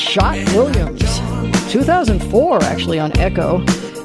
Shot Williams. 2004, actually, on Echo.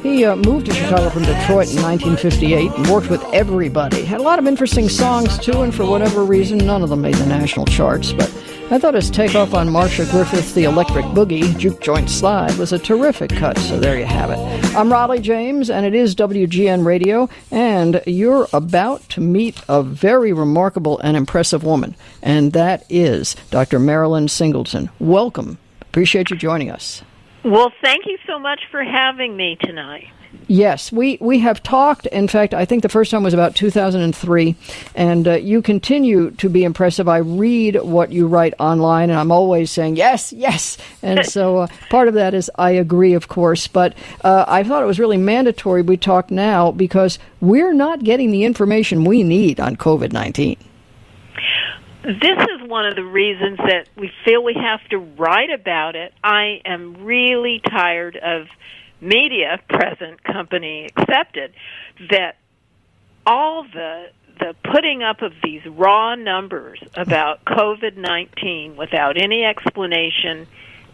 He uh, moved to Chicago from Detroit in 1958 and worked with everybody. Had a lot of interesting songs, too, and for whatever reason, none of them made the national charts. But I thought his takeoff on Marcia Griffiths' The Electric Boogie, Juke Joint Slide, was a terrific cut, so there you have it. I'm Rollye James, and it is WGN Radio, and you're about to meet a very remarkable and impressive woman, and that is Dr. Marilyn Singleton. Welcome. Appreciate you joining us. Well, thank you so much for having me tonight. Yes, we, we have talked. In fact, I think the first time was about 2003, and uh, you continue to be impressive. I read what you write online, and I'm always saying, yes, yes. And so uh, part of that is I agree, of course, but uh, I thought it was really mandatory we talk now because we're not getting the information we need on COVID 19. This is one of the reasons that we feel we have to write about it. I am really tired of media, present company accepted, that all the the putting up of these raw numbers about COVID 19 without any explanation,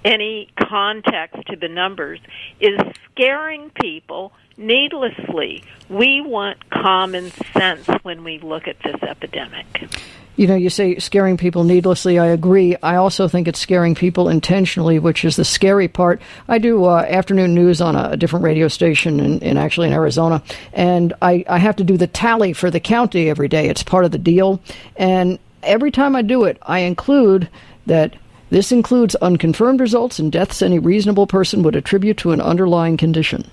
any context to the numbers, is scaring people needlessly. We want common sense when we look at this epidemic. You know, you say scaring people needlessly. I agree. I also think it's scaring people intentionally, which is the scary part. I do uh, afternoon news on a, a different radio station, in, in actually in Arizona, and I, I have to do the tally for the county every day. It's part of the deal, and every time I do it, I include that this includes unconfirmed results and deaths any reasonable person would attribute to an underlying condition.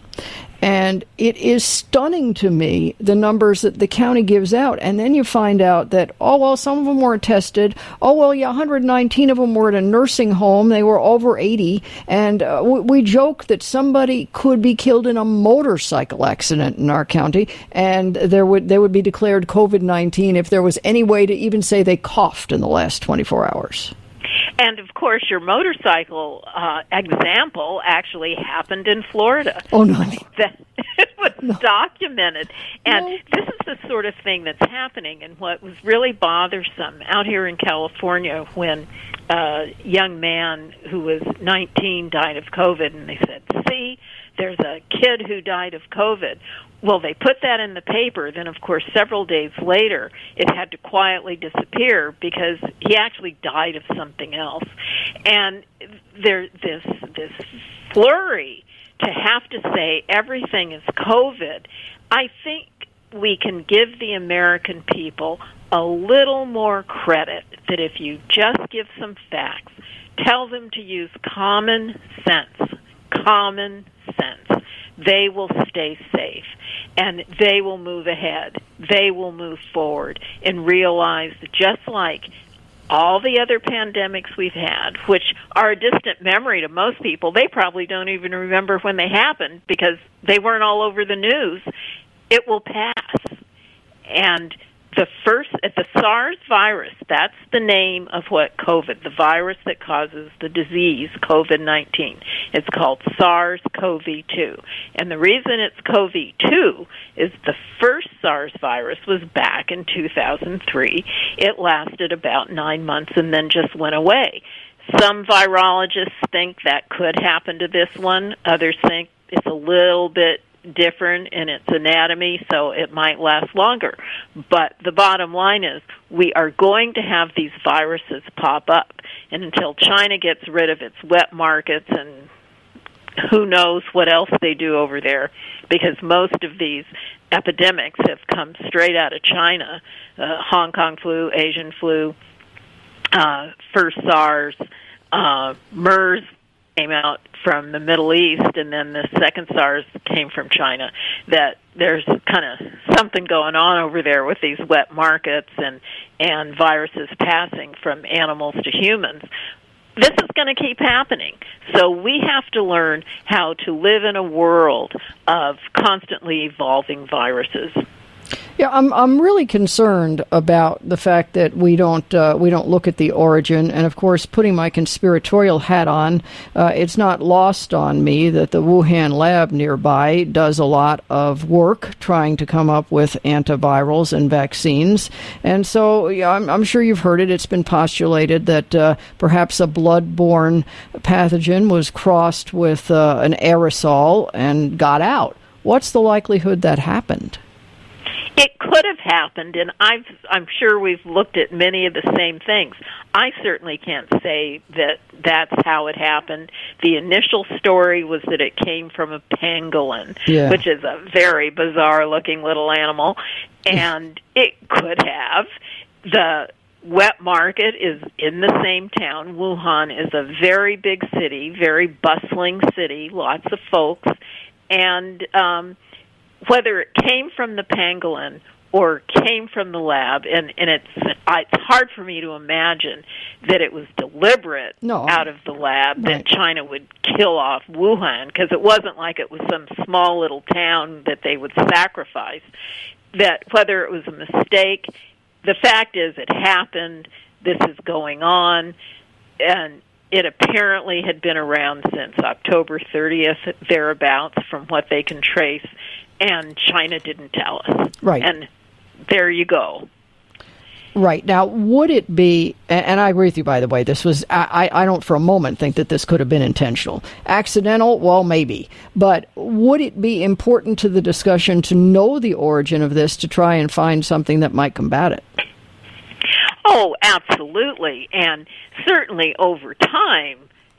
And it is stunning to me the numbers that the county gives out. And then you find out that, oh, well, some of them weren't tested. Oh, well, yeah, 119 of them were at a nursing home. They were over 80. And uh, we, we joke that somebody could be killed in a motorcycle accident in our county. And there would, they would be declared COVID 19 if there was any way to even say they coughed in the last 24 hours. And of course, your motorcycle uh, example actually happened in Florida. Oh, no. That it was documented. And this is the sort of thing that's happening. And what was really bothersome out here in California when a young man who was 19 died of COVID, and they said, see, there's a kid who died of COVID. Well, they put that in the paper. Then, of course, several days later, it had to quietly disappear because he actually died of something else. And there, this this flurry to have to say everything is COVID. I think we can give the American people a little more credit that if you just give some facts, tell them to use common sense, common sense, they will stay safe and they will move ahead. They will move forward and realize that just like all the other pandemics we've had, which are a distant memory to most people, they probably don't even remember when they happened because they weren't all over the news. It will pass. And the first the SARS virus. That's the name of what COVID, the virus that causes the disease COVID nineteen. It's called SARS-CoV-2, and the reason it's CoV-2 is the first SARS virus was back in 2003. It lasted about nine months and then just went away. Some virologists think that could happen to this one. Others think it's a little bit different in its anatomy, so it might last longer. But the bottom line is we are going to have these viruses pop up. And until China gets rid of its wet markets and who knows what else they do over there, because most of these epidemics have come straight out of China uh, Hong Kong flu, Asian flu, uh, first SARS, uh, MERS came out from the Middle East, and then the second SARS came from China. That there's kind of something going on over there with these wet markets and and viruses passing from animals to humans. This is going to keep happening. So we have to learn how to live in a world of constantly evolving viruses. Yeah, I'm I'm really concerned about the fact that we don't uh, we don't look at the origin, and of course, putting my conspiratorial hat on, uh, it's not lost on me that the Wuhan lab nearby does a lot of work trying to come up with antivirals and vaccines, and so yeah, I'm, I'm sure you've heard it. It's been postulated that uh, perhaps a blood-borne pathogen was crossed with uh, an aerosol and got out. What's the likelihood that happened? It could have happened, and I've, I'm sure we've looked at many of the same things. I certainly can't say that that's how it happened. The initial story was that it came from a pangolin, Yeah. which is a very bizarre looking little animal, and it could have. The wet market is in the same town. Wuhan is a very big city, very bustling city, lots of folks, and um, whether it came from the pangolin or came from the lab, and and it's it's hard for me to imagine that it was deliberate No. out of the lab Right. that China would kill off Wuhan because it wasn't like it was some small little town that they would sacrifice. That whether it was a mistake, the fact is it happened. This is going on, and it apparently had been around since October 30th, thereabouts, from what they can trace, and China didn't tell us. Right. And there you go. Right now, would it be? And I agree with you. By the way, this was. I I don't for a moment think that this could have been intentional. Accidental, well, maybe. But would it be important to the discussion to know the origin of this to try and find something that might combat it? Oh, absolutely. And certainly over time,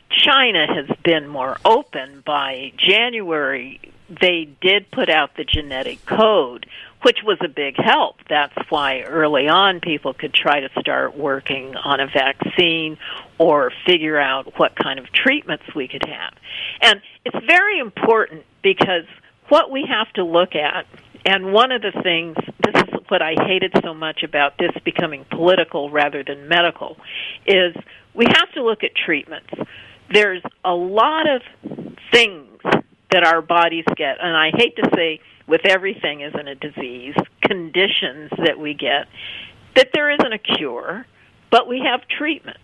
China has been more open. By January, they did put out the genetic code, which was a big help. That's why early on people could try to start working on a vaccine or figure out what kind of treatments we could have. And it's very important because what we have to look at and one of the things, this is what I hated so much about this becoming political rather than medical, is we have to look at treatments. There's a lot of things that our bodies get, and I hate to say with everything isn't a disease, conditions that we get, that there isn't a cure, but we have treatments.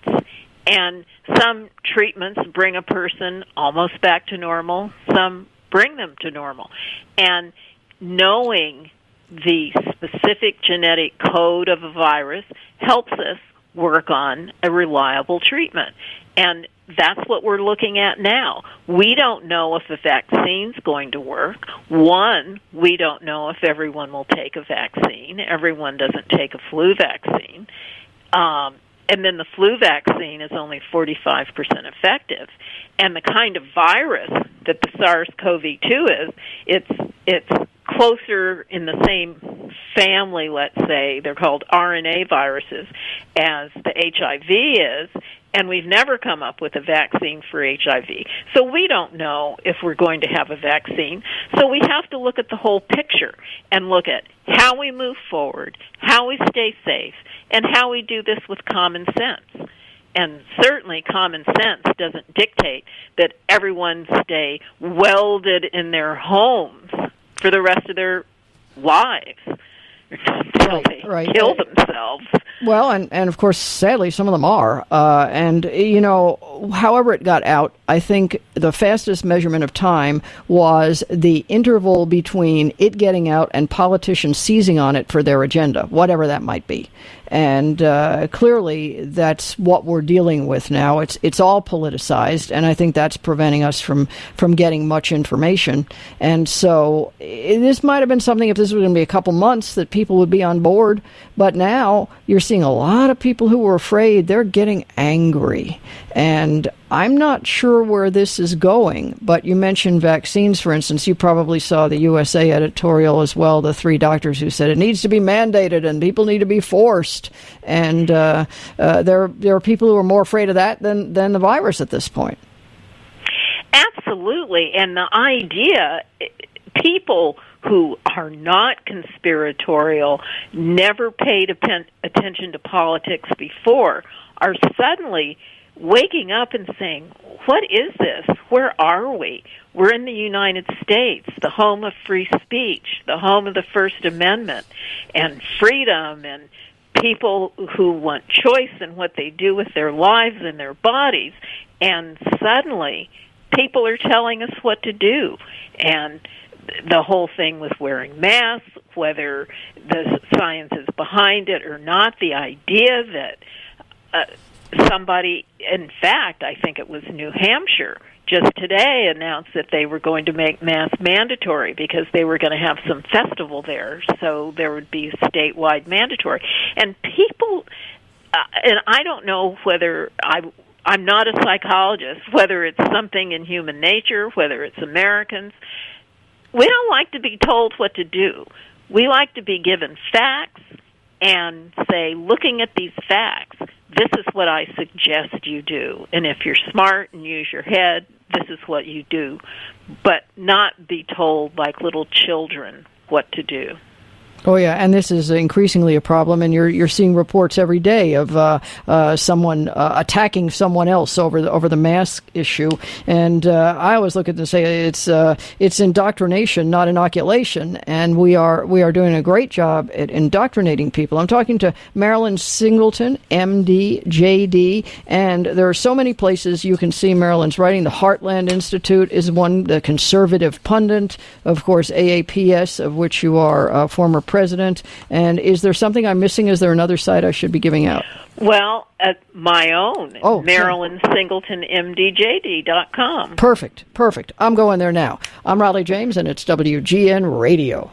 And some treatments bring a person almost back to normal, some bring them to normal. And knowing the specific genetic code of a virus helps us work on a reliable treatment. And that's what we're looking at now. We don't know if the vaccine's going to work. One, we don't know if everyone will take a vaccine. Everyone doesn't take a flu vaccine. Um, and then the flu vaccine is only 45% effective. And the kind of virus that the SARS-CoV-2 is, it's it's closer in the same family, let's say, they're called RNA viruses, as the HIV is, and we've never come up with a vaccine for HIV. So we don't know if we're going to have a vaccine. So we have to look at the whole picture and look at how we move forward, how we stay safe, and how we do this with common sense. And certainly common sense doesn't dictate that everyone stay welded in their homes for the rest of their lives. until Right, they right. kill themselves. Well, and, and of course, sadly, some of them are. Uh, and, you know, however it got out, I think the fastest measurement of time was the interval between it getting out and politicians seizing on it for their agenda, whatever that might be. And uh, clearly, that's what we're dealing with now. It's it's all politicized, and I think that's preventing us from from getting much information. And so, i this might have been something if this was going to be a couple months that people would be on board. But now you're seeing a lot of people who were afraid. They're getting angry, and I'm not sure where this is going. But you mentioned vaccines, for instance. You probably saw the USA editorial as well. The three doctors who said it needs to be mandated and people need to be forced. And uh, uh, there, there are people who are more afraid of that than than the virus at this point. Absolutely. And the idea, people who are not conspiratorial, never paid appen- attention to politics before, are suddenly waking up and saying, What is this? Where are we? We're in the United States, the home of free speech, the home of the First Amendment, and freedom, and people who want choice in what they do with their lives and their bodies. And suddenly, people are telling us what to do. And the whole thing with wearing masks, whether the science is behind it or not, the idea that uh, somebody, in fact, I think it was New Hampshire, just today announced that they were going to make masks mandatory because they were going to have some festival there, so there would be statewide mandatory. And people, uh, and I don't know whether I I'm not a psychologist, whether it's something in human nature, whether it's Americans. We don't like to be told what to do. We like to be given facts and say, looking at these facts, this is what I suggest you do. And if you're smart and use your head, this is what you do. But not be told like little children what to do. Oh yeah, and this is increasingly a problem, and you're you're seeing reports every day of uh, uh, someone uh, attacking someone else over the over the mask issue. And uh, I always look at this and say it's uh, it's indoctrination, not inoculation, and we are we are doing a great job at indoctrinating people. I'm talking to Marilyn Singleton, MD, JD, and there are so many places you can see Marilyn's writing. The Heartland Institute is one, the conservative pundit, of course, AAPS, of which you are a former president. And is there something I'm missing? Is there another site I should be giving out? Well, at my own, Oh, Marilyn Singleton, MDJD.com. Perfect, perfect. I'm going there now. I'm Rollye James, and it's WGN Radio.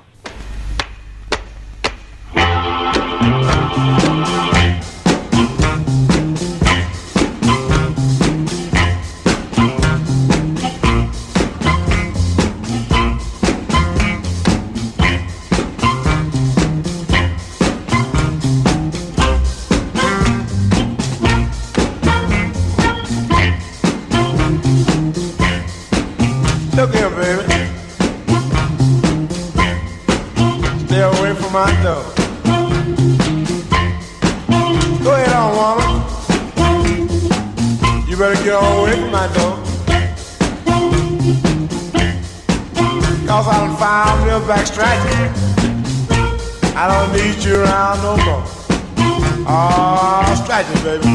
Baby.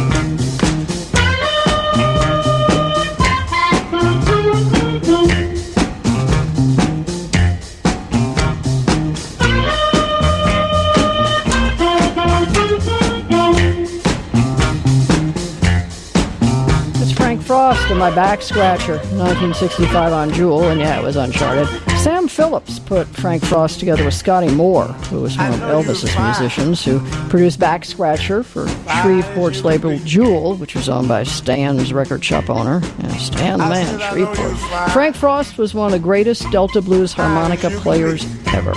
My back scratcher, 1965 on Jewel, and yeah, it was Uncharted. Sam Phillips put Frank Frost together with Scotty Moore, who was one of I know you Elvis's musicians, who produced Back Scratcher for Shreveport's label Jewel, which was owned by Stan's record shop owner. Yeah, Stan the man, said I know you Shreveport. Frank Frost was one of the greatest Delta Blues harmonica players ever.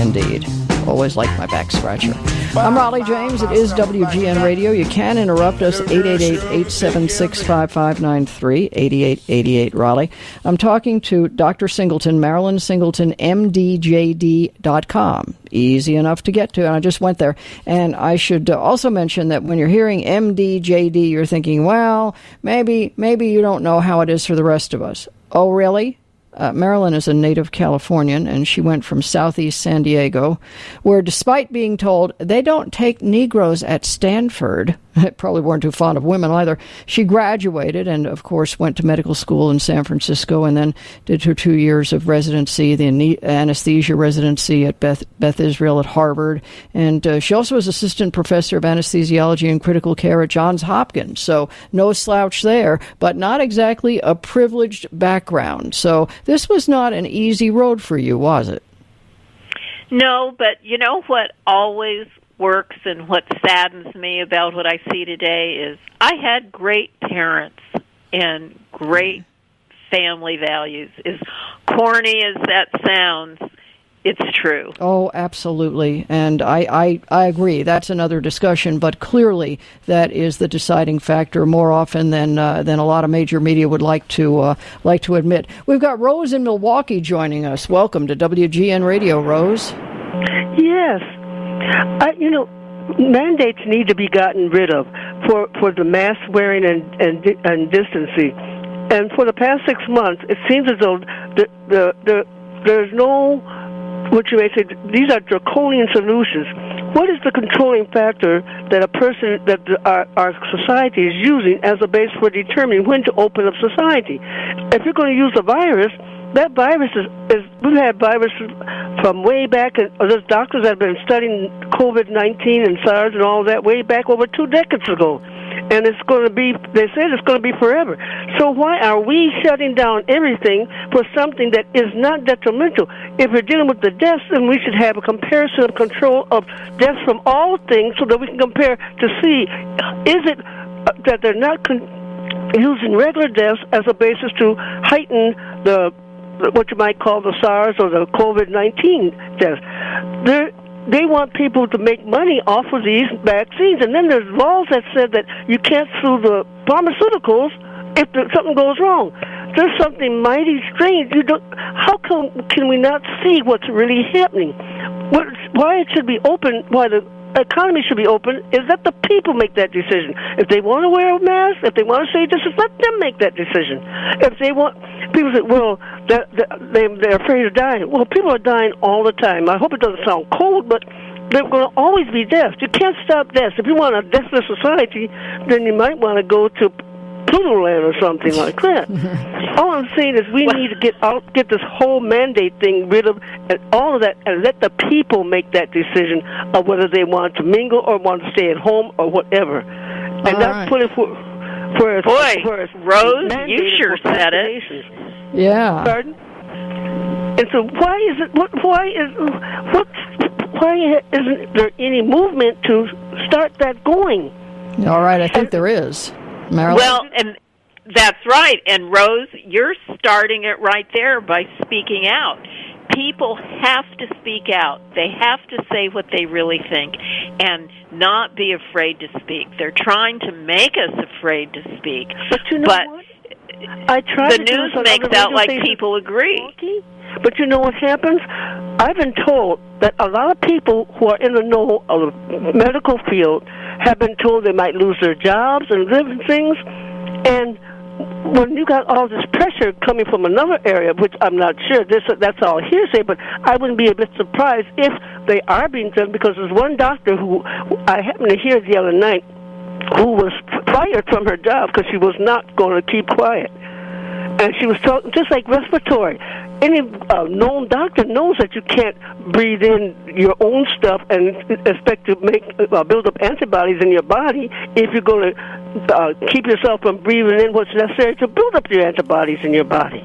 Indeed. Always like my back scratcher. I'm Rollye James. It is WGN Radio. You can interrupt us 888-876-5593, 8888 Rollye. I'm talking to Dr. Singleton, Marilyn Singleton, MDJD.com. Easy enough to get to, and I just went there. And I should also mention that when you're hearing MDJD, you're thinking, well, maybe maybe you don't know how it is for the rest of us. Oh, really? Uh, Marilyn is a native Californian, and she went from southeast San Diego, where despite being told they don't take Negroes at Stanford, probably weren't too fond of women either, she graduated and, of course, went to medical school in San Francisco and then did her two years of residency, the anesthesia residency at Beth, Beth Israel at Harvard. And uh, she also was assistant professor of anesthesiology and critical care at Johns Hopkins. So no slouch there, but not exactly a privileged background. So this was not an easy road for you, was it? No, but you know what always works and what saddens me about what I see today is I had great parents and great family values. As corny as that sounds, it's true. Oh, absolutely. And I, I, I agree. That's another discussion, but clearly that is the deciding factor more often than uh, than a lot of major media would like to uh, like to admit. We've got Rose in Milwaukee joining us. Welcome to WGN Radio, Rose. Yes. I, you know, mandates need to be gotten rid of for, for the mask wearing and, and, and distancing. And for the past six months, it seems as though the, the, the, there's no what you may say, these are draconian solutions. What is the controlling factor that a person, that our, our society is using as a base for determining when to open up society? If you're going to use the virus, that virus is, is we've had viruses from way back, and there's doctors that have been studying COVID 19 and SARS and all that way back over two decades ago. And it's going to be they said it's going to be forever. So why are we shutting down everything for something that is not detrimental? If we're dealing with the deaths then we should have a comparison of control of deaths from all things so that we can compare to see is it uh, that they're not con- using regular deaths as a basis to heighten the what you might call the SARS or the COVID 19 deaths. There, they want people to make money off of these vaccines. And then there's laws that said that you can't sue the pharmaceuticals if something goes wrong. There's something mighty strange. You don't. How come can we not see what's really happening? What, why it should be open? Why the economy should be open is that the people make that decision. If they want to wear a mask, if they want to say this, let them make that decision. If they want, people say, well, they're, they, they're afraid of dying. Well, people are dying all the time. I hope it doesn't sound cold, but they're going to always be deaths. You can't stop deaths. If you want a deathless society, then you might want to go to Pluto Land or something like that. all I'm saying is we need to get out, get this whole mandate thing rid of, and all of that, and let the people make that decision of whether they want to mingle or want to stay at home or whatever, and all not right. put it for. For Boy, for Rose, you sure said it. Yeah. Pardon? And so, why is it? What? Why is? What? Why isn't there any movement to start that going? All right. I think there is. Marilyn? Well, and that's right. And Rose, you're starting it right there by speaking out. People have to speak out. They have to say what they really think and not be afraid to speak. They're trying to make us afraid to speak. But you know But what? I try the news makes out like people agree. But you know what happens? I've been told that a lot of people who are in the know of the medical field have been told they might lose their jobs and different things. And when you got all this pressure coming from another area, which I'm not sure, this that's all hearsay, but I wouldn't be a bit surprised if they are being done because there's one doctor who I happened to hear the other night who was fired from her job because she was not going to keep quiet and she was talking just like respiratory. Any uh, known doctor knows that you can't breathe in your own stuff and expect to make uh, build up antibodies in your body if you're going to uh, keep yourself from breathing in what's necessary to build up your antibodies in your body.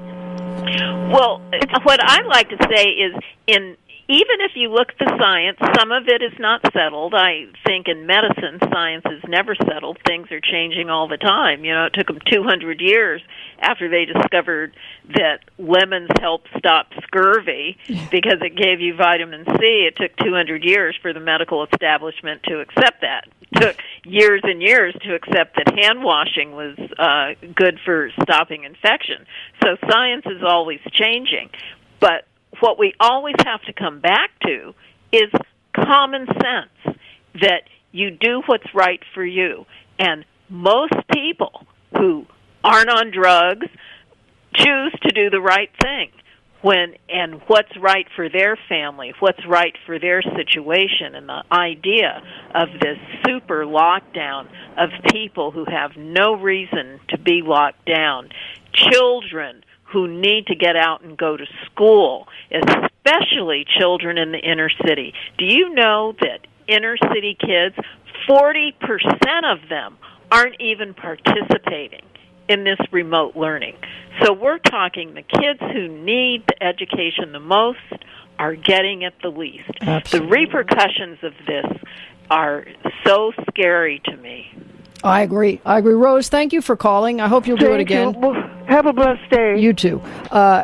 Well, what I like to say is in even if you look at the science, some of it is not settled. I think in medicine, science is never settled. Things are changing all the time. You know, it took them 200 years after they discovered that lemons help stop scurvy because it gave you vitamin C. It took 200 years for the medical establishment to accept that. It took years and years to accept that hand washing was uh, good for stopping infection. So science is always changing. But what we always have to come back to is common sense that you do what's right for you. And most people who aren't on drugs choose to do the right thing. when and what's right for their family, what's right for their situation, and the idea of this super lockdown of people who have no reason to be locked down, children who need to get out and go to school, especially children in the inner city. Do you know that inner city kids, 40% of them aren't even participating in this remote learning. So we're talking the kids who need the education the most are getting it the least. Absolutely. The repercussions of this are so scary to me. I agree. I agree. Rose, thank you for calling. I hope you'll do it Thank again. you. Well, have a blessed day. You too. Uh,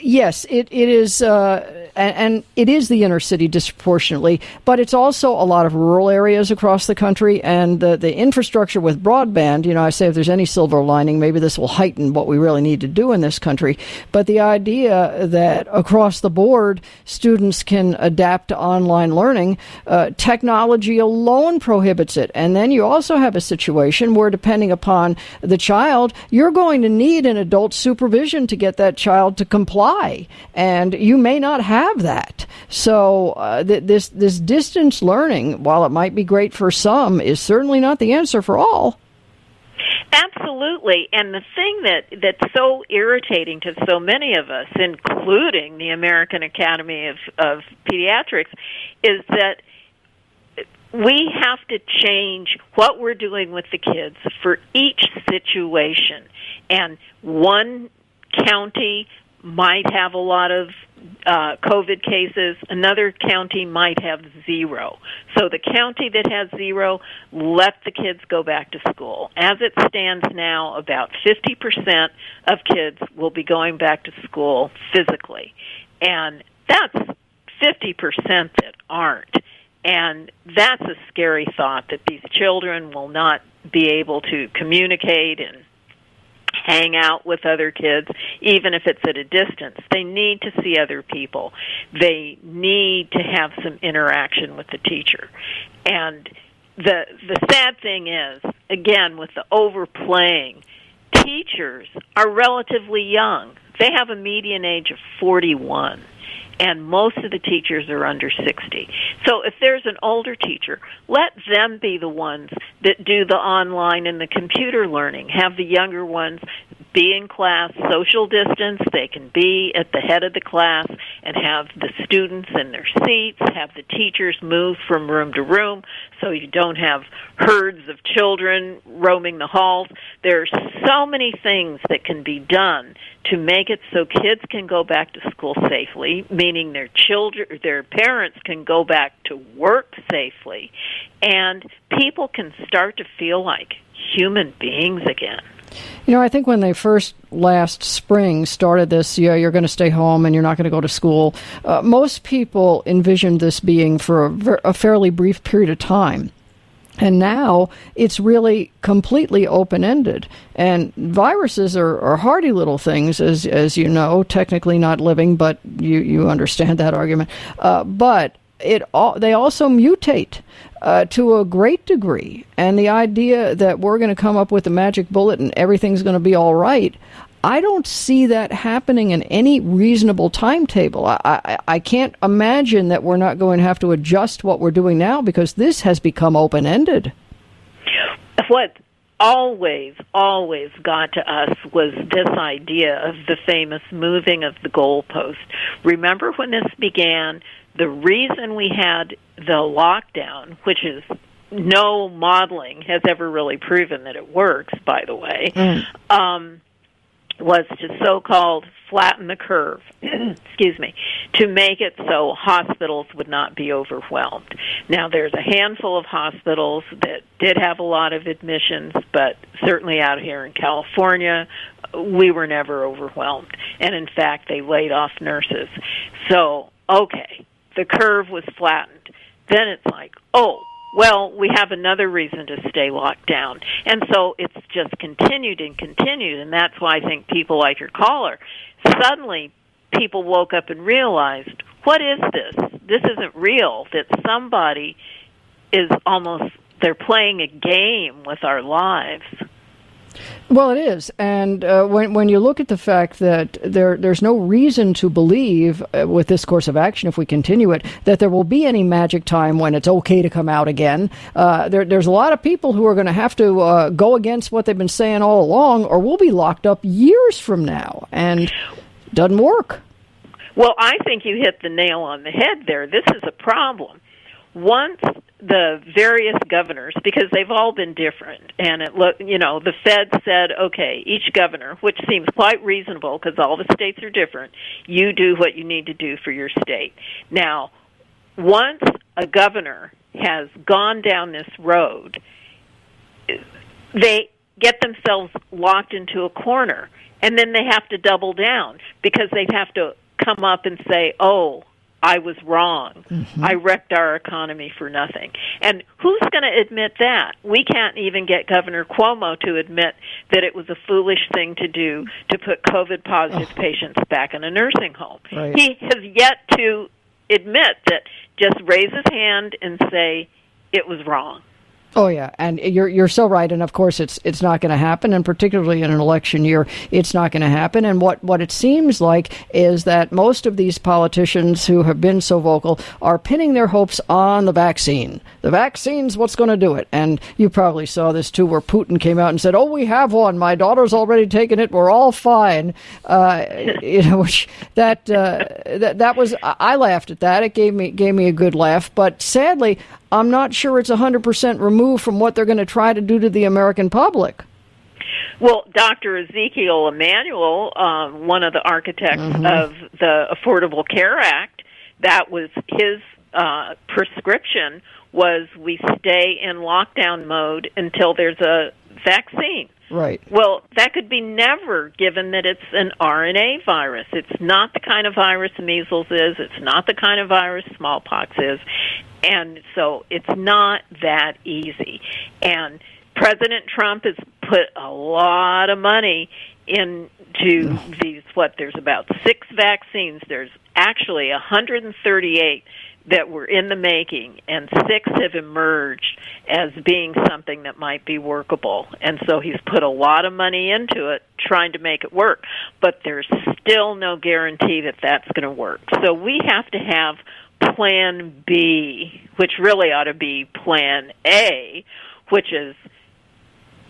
yes, it, it is, uh, and, and it is the inner city disproportionately, but it's also a lot of rural areas across the country, and the, the infrastructure with broadband. You know, I say if there's any silver lining, maybe this will heighten what we really need to do in this country. But the idea that across the board students can adapt to online learning, uh, technology alone prohibits it, and then you also have a situation where, depending upon the child, you're going to need an adult supervision to get that child to comply, and you may not have that. So uh, th- this this distance learning, while it might be great for some, is certainly not the answer for all. Absolutely. And the thing that that's so irritating to so many of us, including the American Academy of, of Pediatrics, is that we have to change what we're doing with the kids for each situation. And one county might have a lot of uh, COVID cases, another county might have zero. So the county that has zero, let the kids go back to school. As it stands now, about 50% of kids will be going back to school physically. And that's 50% that aren't. And that's a scary thought that these children will not be able to communicate and hang out with other kids, even if it's at a distance. They need to see other people. They need to have some interaction with the teacher. And the the sad thing is, again, with the overplaying, teachers are relatively young. They have a median age of 41 and most of the teachers are under 60. So if there's an older teacher, let them be the ones that do the online and the computer learning. Have the younger ones be in class, social distance. They can be at the head of the class and have the students in their seats, have the teachers move from room to room so you don't have herds of children roaming the halls. There are so many things that can be done to make it so kids can go back to school safely, meaning their children, their parents can go back to work safely, and people can start to feel like human beings again. You know, I think when they first last spring started this, yeah, you're going to stay home and you're not going to go to school. Uh, most people envisioned this being for a, ver- a fairly brief period of time. And now it's really completely open ended. And viruses are, are hardy little things, as, as you know, technically not living, but you, you understand that argument. Uh, but it all, they also mutate uh, to a great degree. And the idea that we're going to come up with a magic bullet and everything's going to be all right, I don't see that happening in any reasonable timetable. I, I, I can't imagine that we're not going to have to adjust what we're doing now because this has become open ended. What always, always got to us was this idea of the famous moving of the goalpost. Remember when this began? The reason we had the lockdown, which is no modeling has ever really proven that it works, by the way, um, was to so-called flatten the curve, excuse me, to make it so hospitals would not be overwhelmed. Now there's a handful of hospitals that did have a lot of admissions, but certainly out here in California, we were never overwhelmed. And in fact, they laid off nurses. So, okay, the curve was flattened. Then it's like, oh, well, we have another reason to stay locked down. And so it's just continued and continued. And that's why I think people like your caller, suddenly people woke up and realized, what is this? This isn't real. That somebody is almost, they're playing a game with our lives. Well, it is, and uh, when when you look at the fact that there there's no reason to believe uh, with this course of action, if we continue it, that there will be any magic time when it's okay to come out again. Uh, there, there's a lot of people who are going to have to uh, go against what they've been saying all along, or we'll be locked up years from now, and doesn't work. Well, I think you hit the nail on the head there. This is a problem. Once the various governors because they've all been different and it look you know the fed said okay each governor which seems quite reasonable because all the states are different you do what you need to do for your state. Now once a governor has gone down this road they get themselves locked into a corner and then they have to double down because they have to come up and say oh I was wrong. Mm-hmm. I wrecked our economy for nothing. And who's going to admit that? We can't even get Governor Cuomo to admit that it was a foolish thing to do to put COVID positive oh. patients back in a nursing home. Right. He has yet to admit that just raise his hand and say it was wrong. Oh yeah, and you're you're so right, and of course it's it's not going to happen, and particularly in an election year, it's not going to happen. And what what it seems like is that most of these politicians who have been so vocal are pinning their hopes on the vaccine. The vaccine's what's going to do it. And you probably saw this too, where Putin came out and said, "Oh, we have one. My daughter's already taken it. We're all fine." Uh, you know, which that uh, that that was I laughed at that. It gave me gave me a good laugh, but sadly, I'm not sure it's 100% removed from what they're going to try to do to the American public. Well, Dr. Ezekiel Emanuel, uh, one of the architects mm-hmm. of the Affordable Care Act, that was his uh, prescription was we stay in lockdown mode until there's a vaccine. Right. Well, that could be never given that it's an RNA virus. It's not the kind of virus measles is. It's not the kind of virus smallpox is. And so it's not that easy. And President Trump has put a lot of money into these what there's about 6 vaccines. There's actually 138 that were in the making, and six have emerged as being something that might be workable. And so he's put a lot of money into it, trying to make it work. But there's still no guarantee that that's going to work. So we have to have Plan B, which really ought to be Plan A, which is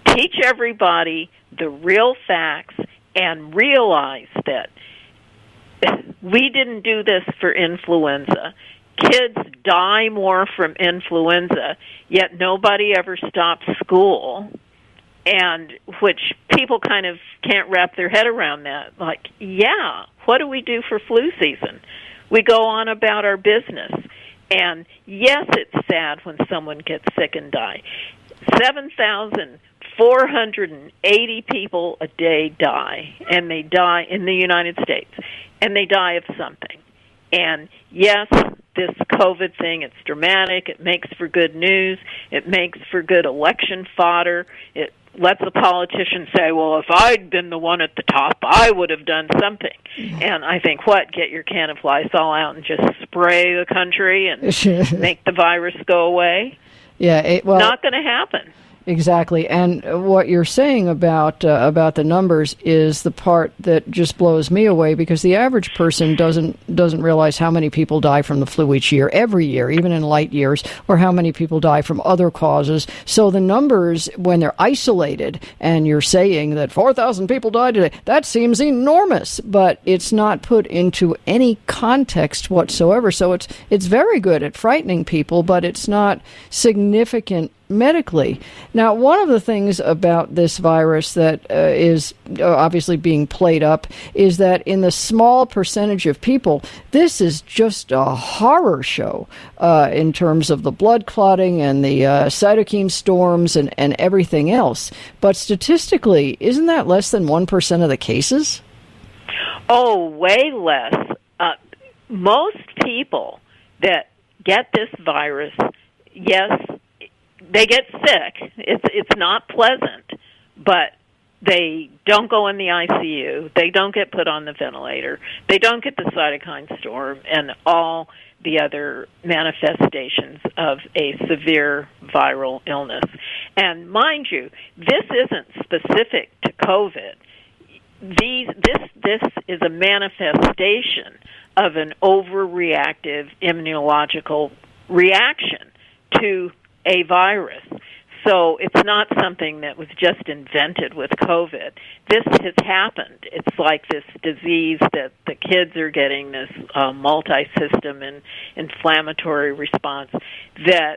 teach everybody the real facts and realize that we didn't do this for influenza kids die more from influenza, yet nobody ever stops school. And which people kind of can't wrap their head around that. Like, yeah, what do we do for flu season? We go on about our business. And yes, it's sad when someone gets sick and die. 7,480 people a day die, and they die in the United States, and they die of something. And yes, this COVID thing. It's dramatic. It makes for good news. It makes for good election fodder. It lets the politician say, well, if I'd been the one at the top, I would have done something. And I think, what? Get your can of Lysol out and just spray the country and make the virus go away? Yeah, it, well, not going to happen. Exactly, and what you're saying about uh, about the numbers is the part that just blows me away because the average person doesn't doesn't realize how many people die from the flu each year, every year, even in light years, or how many people die from other causes. So the numbers, when they're isolated, and you're saying that 4,000 people died today, that seems enormous, but it's not put into any context whatsoever. So it's it's very good at frightening people, but it's not significant medically. Now, one of the things about this virus that uh, is uh, obviously being played up is that in the small percentage of people, this is just a horror show uh, in terms of the blood clotting and the uh, cytokine storms and, and everything else. But statistically, isn't that less than 1% of the cases? Oh, way less. Uh, most people that get this virus, yes, they get sick. It's it's not pleasant, but they don't go in the ICU. They don't get put on the ventilator. They don't get the cytokine storm and all the other manifestations of a severe viral illness. And mind you, this isn't specific to COVID. These, this, this is a manifestation of an overreactive immunological reaction to a virus. So it's not something that was just invented with COVID. This has happened. It's like this disease that the kids are getting this uh, multi-system and inflammatory response that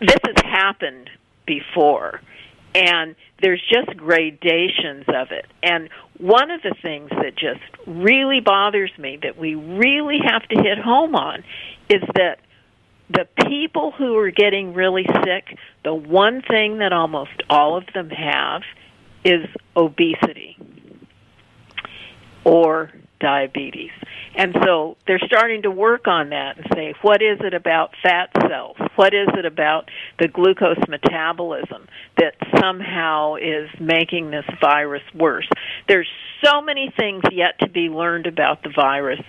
this has happened before and there's just gradations of it. And one of the things that just really bothers me that we really have to hit home on is that the people who are getting really sick, the one thing that almost all of them have is obesity or diabetes. And so they're starting to work on that and say, what is it about fat cells? What is it about the glucose metabolism that somehow is making this virus worse? There's so many things yet to be learned about the virus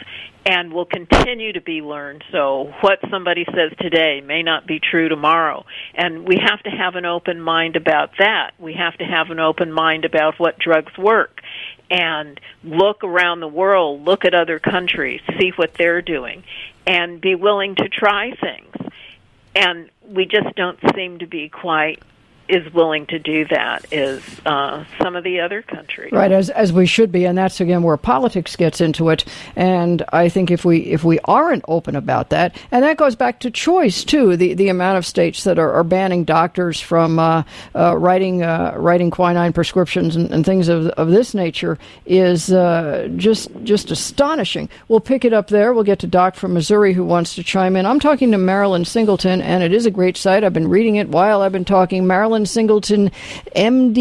and will continue to be learned. So what somebody says today may not be true tomorrow. And we have to have an open mind about that. We have to have an open mind about what drugs work and look around the world, look at other countries, see what they're doing, and be willing to try things. And we just don't seem to be quite is willing to do that is uh, some of the other countries. Right, as as we should be, and that's again where politics gets into it. And I think if we if we aren't open about that, and that goes back to choice too, the the amount of states that are, are banning doctors from uh, uh, writing uh, writing quinine prescriptions and, and, things of of this nature is uh, just just astonishing. We'll pick it up there. We'll get to Doc from Missouri who wants to chime in. I'm talking to Marilyn Singleton, and it is a great site. I've been reading it while I've been talking. Marilyn Marilyn Singleton, MDJD.com.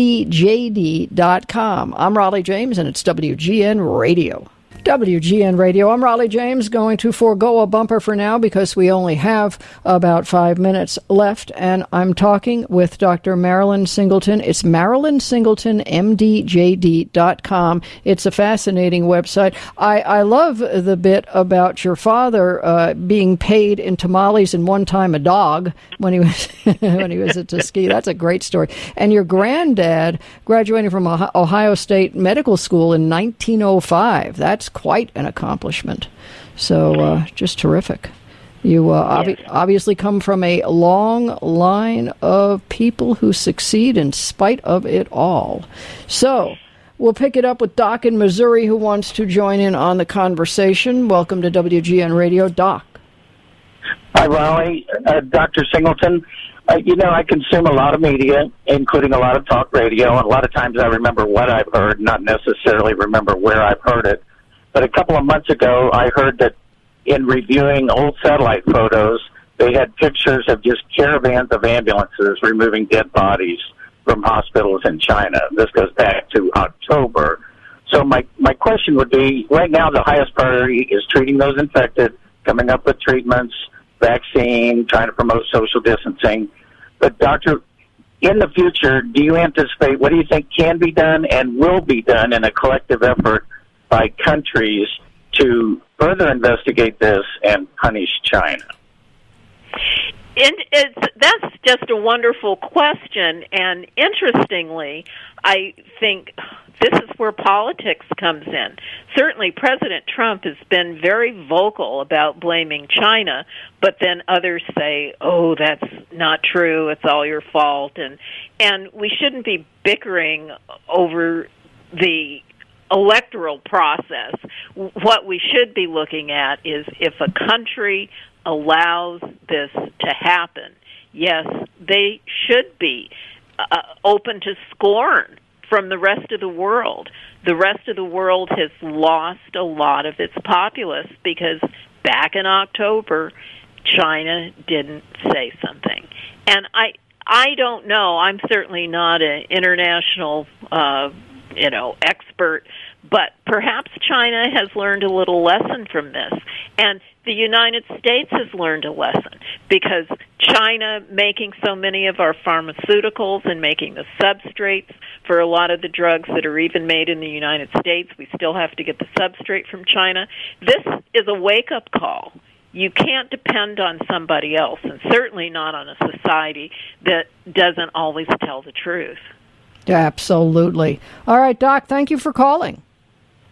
I'm Rollye James, and it's WGN Radio. WGN Radio. I'm Rollye James, going to forego a bumper for now because we only have about five minutes left, and I'm talking with Dr. Marilyn Singleton. It's Marilyn Singleton, MDJD.com. It's a fascinating website. I, I love the bit about your father uh, being paid in tamales and one time a dog when he was when he was at Tuskegee. That's a great story. And your granddad graduating from Ohio State Medical School in 1905. That's quite an accomplishment. So uh, just terrific. You uh, yes. obviously come from a long line of people who succeed in spite of it all. So we'll pick it up with Doc in Missouri who wants to join in on the conversation. Welcome to WGN Radio, Doc. Hi, Rollye. Uh, Dr. Singleton. Uh, you know, I consume a lot of media, including a lot of talk radio, and a lot of times I remember what I've heard, not necessarily remember where I've heard it. But a couple of months ago, I heard that in reviewing old satellite photos, they had pictures of just caravans of ambulances removing dead bodies from hospitals in China. This goes back to October. So my my question would be: right now, the highest priority is treating those infected, coming up with treatments, vaccine, trying to promote social distancing. But doctor, in the future, do you anticipate what do you think can be done and will be done in a collective effort by countries to further investigate this and punish China? And it's, that's just a wonderful question. And interestingly, I think this is where politics comes in. Certainly, President Trump has been very vocal about blaming China, but then others say, "Oh, that's not true. It's all your fault." And and we shouldn't be bickering over the electoral process, what we should be looking at is if a country allows this to happen, yes, they should be uh, open to scorn from the rest of the world. The rest of the world has lost a lot of its populace because back in October, China didn't say something. And I I don't know. I'm certainly not an international uh you know, expert, but perhaps China has learned a little lesson from this. And the United States has learned a lesson because China making so many of our pharmaceuticals and making the substrates for a lot of the drugs that are even made in the United States, we still have to get the substrate from China. This is a wake up call. you can't depend on somebody else, and certainly not on a society that doesn't always tell the truth. Absolutely. All right, Doc, thank you for calling.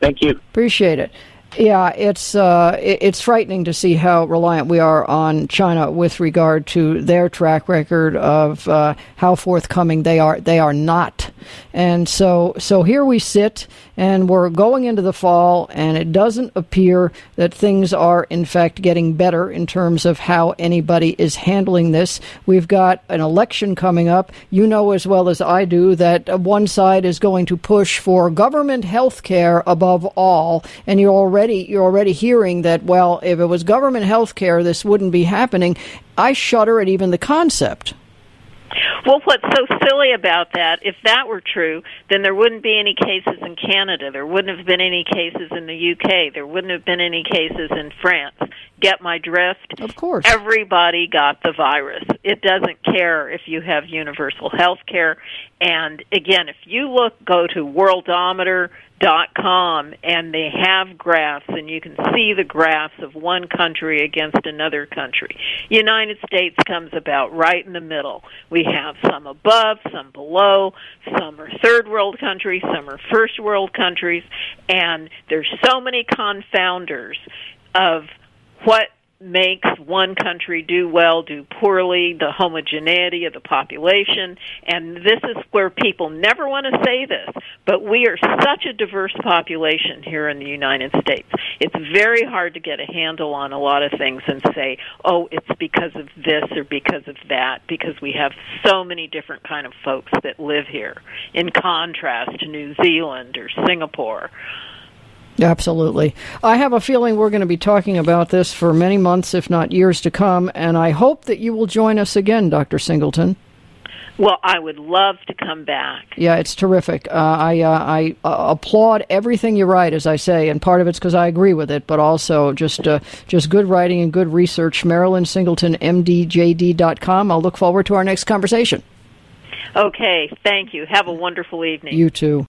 Thank you. Appreciate it. Yeah, it's uh, it's frightening to see how reliant we are on China with regard to their track record of uh, how forthcoming they are. They are not, and so so here we sit, and we're going into the fall, and it doesn't appear that things are in fact getting better in terms of how anybody is handling this. We've got an election coming up. You know as well as I do that one side is going to push for government health care above all, and you're already you're already hearing that well if it was government health care this wouldn't be happening i shudder at even the concept Well, what's so silly about that, if that were true, then there wouldn't be any cases in Canada. There wouldn't have been any cases in the UK. There wouldn't have been any cases in France. Get my drift? Of course. Everybody got the virus. It doesn't care if you have universal health care. And again, if you look, go to Worldometer dot com and they have graphs and you can see the graphs of one country against another country. United States comes about right in the middle. We have some above, some below, some are third world countries, some are first world countries, and there's so many confounders of what makes one country do well, do poorly, the homogeneity of the population, and this is where people never want to say this, but we are such a diverse population here in the United States. It's very hard to get a handle on a lot of things and say, "Oh, it's because of this or because of that," because we have so many different kind of folks that live here in contrast to New Zealand or Singapore. Absolutely. I have a feeling we're going to be talking about this for many months, if not years to come, and I hope that you will join us again, Dr. Singleton. Well, I would love to come back. Yeah, it's terrific. Uh, I uh, I uh, applaud everything you write, as I say, and part of it's because I agree with it, but also just uh, just good writing and good research. Marilyn Singleton, MDJD.com. I'll look forward to our next conversation. Okay, thank you. Have a wonderful evening. You too.